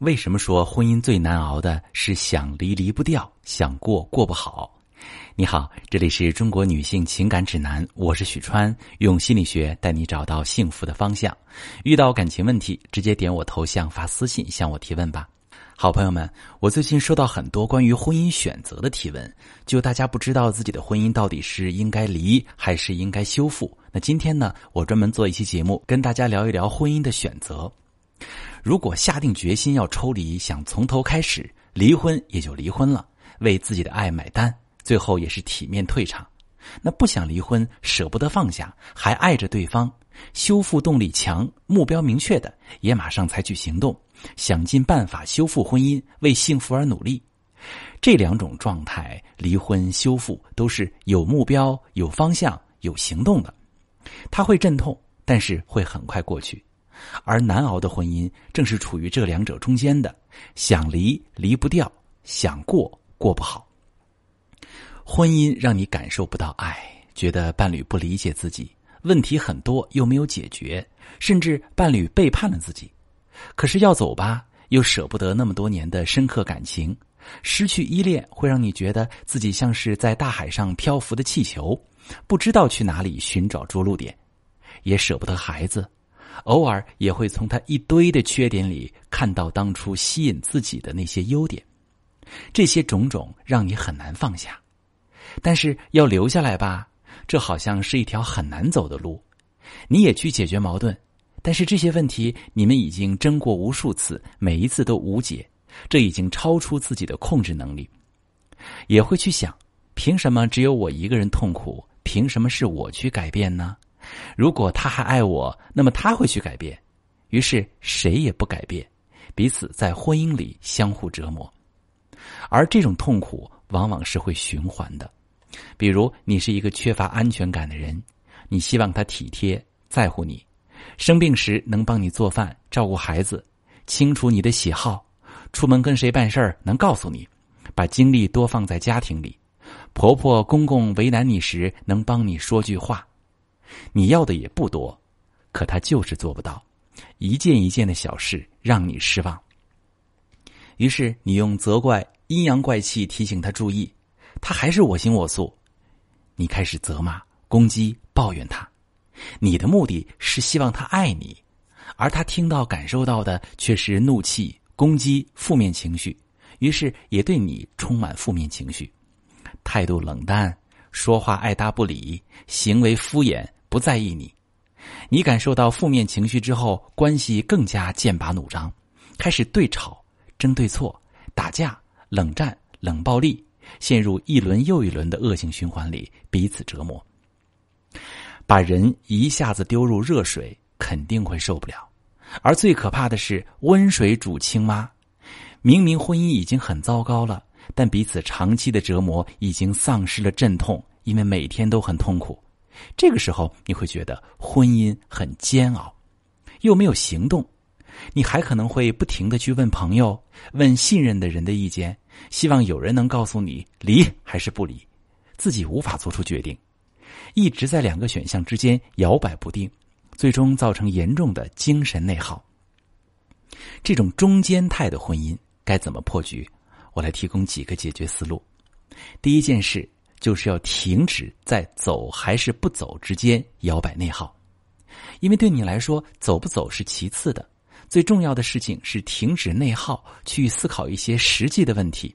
为什么说婚姻最难熬的是想离离不掉，想过过不好？你好，这里是中国女性情感指南，我是许川，用心理学带你找到幸福的方向。遇到感情问题，直接点我头像发私信向我提问吧。好朋友们，我最近收到很多关于婚姻选择的提问，就大家不知道自己的婚姻到底是应该离还是应该修复。那今天呢，我专门做一期节目，跟大家聊一聊婚姻的选择。如果下定决心要抽离，想从头开始，离婚也就离婚了，为自己的爱买单，最后也是体面退场。那不想离婚，舍不得放下，还爱着对方，修复动力强，目标明确的，也马上采取行动，想尽办法修复婚姻，为幸福而努力。这两种状态，离婚修复都是有目标、有方向、有行动的。它会阵痛，但是会很快过去。而难熬的婚姻正是处于这两者中间的，想离离不掉，想过过不好。婚姻让你感受不到爱，觉得伴侣不理解自己，问题很多又没有解决，甚至伴侣背叛了自己。可是要走吧，又舍不得那么多年的深刻感情，失去依恋会让你觉得自己像是在大海上漂浮的气球，不知道去哪里寻找着陆点，也舍不得孩子。偶尔也会从他一堆的缺点里看到当初吸引自己的那些优点，这些种种让你很难放下。但是要留下来吧，这好像是一条很难走的路。你也去解决矛盾，但是这些问题你们已经争过无数次，每一次都无解，这已经超出自己的控制能力。也会去想，凭什么只有我一个人痛苦？凭什么是我去改变呢？如果他还爱我，那么他会去改变。于是谁也不改变，彼此在婚姻里相互折磨，而这种痛苦往往是会循环的。比如，你是一个缺乏安全感的人，你希望他体贴在乎你，生病时能帮你做饭、照顾孩子，清楚你的喜好，出门跟谁办事儿能告诉你，把精力多放在家庭里，婆婆公公为难你时能帮你说句话。你要的也不多，可他就是做不到，一件一件的小事让你失望。于是你用责怪、阴阳怪气提醒他注意，他还是我行我素。你开始责骂、攻击、抱怨他，你的目的是希望他爱你，而他听到、感受到的却是怒气、攻击、负面情绪，于是也对你充满负面情绪，态度冷淡，说话爱答不理，行为敷衍。不在意你，你感受到负面情绪之后，关系更加剑拔弩张，开始对吵、争对错、打架、冷战、冷暴力，陷入一轮又一轮的恶性循环里，彼此折磨。把人一下子丢入热水，肯定会受不了。而最可怕的是温水煮青蛙，明明婚姻已经很糟糕了，但彼此长期的折磨已经丧失了阵痛，因为每天都很痛苦。这个时候，你会觉得婚姻很煎熬，又没有行动，你还可能会不停的去问朋友、问信任的人的意见，希望有人能告诉你离还是不离，自己无法做出决定，一直在两个选项之间摇摆不定，最终造成严重的精神内耗。这种中间态的婚姻该怎么破局？我来提供几个解决思路。第一件事。就是要停止在走还是不走之间摇摆内耗，因为对你来说，走不走是其次的，最重要的事情是停止内耗，去思考一些实际的问题，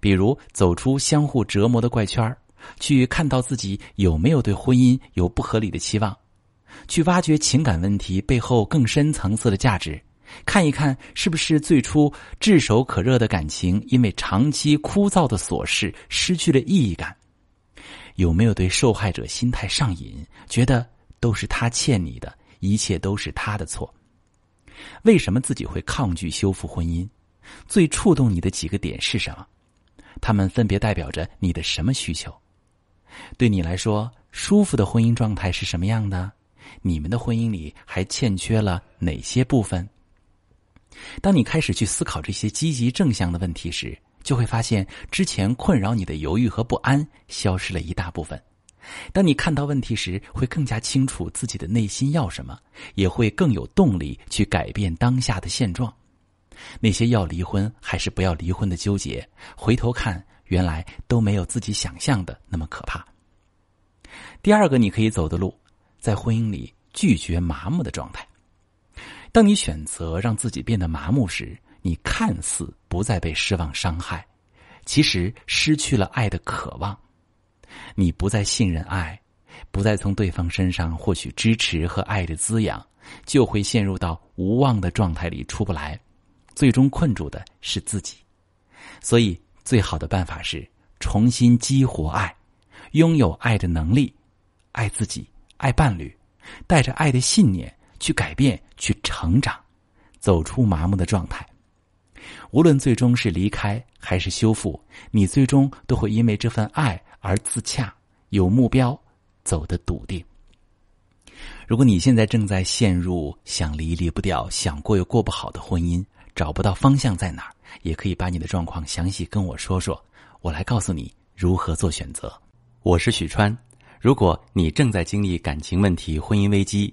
比如走出相互折磨的怪圈去看到自己有没有对婚姻有不合理的期望，去挖掘情感问题背后更深层次的价值。看一看，是不是最初炙手可热的感情，因为长期枯燥的琐事失去了意义感？有没有对受害者心态上瘾，觉得都是他欠你的，一切都是他的错？为什么自己会抗拒修复婚姻？最触动你的几个点是什么？他们分别代表着你的什么需求？对你来说，舒服的婚姻状态是什么样的？你们的婚姻里还欠缺了哪些部分？当你开始去思考这些积极正向的问题时，就会发现之前困扰你的犹豫和不安消失了一大部分。当你看到问题时，会更加清楚自己的内心要什么，也会更有动力去改变当下的现状。那些要离婚还是不要离婚的纠结，回头看，原来都没有自己想象的那么可怕。第二个，你可以走的路，在婚姻里拒绝麻木的状态。当你选择让自己变得麻木时，你看似不再被失望伤害，其实失去了爱的渴望。你不再信任爱，不再从对方身上获取支持和爱的滋养，就会陷入到无望的状态里出不来。最终困住的是自己，所以最好的办法是重新激活爱，拥有爱的能力，爱自己，爱伴侣，带着爱的信念去改变，去成长，走出麻木的状态。无论最终是离开还是修复，你最终都会因为这份爱而自洽，有目标，走得笃定。如果你现在正在陷入想离离不掉、想过又过不好的婚姻，找不到方向在哪儿，也可以把你的状况详细跟我说说，我来告诉你如何做选择。我是许川，如果你正在经历感情问题、婚姻危机，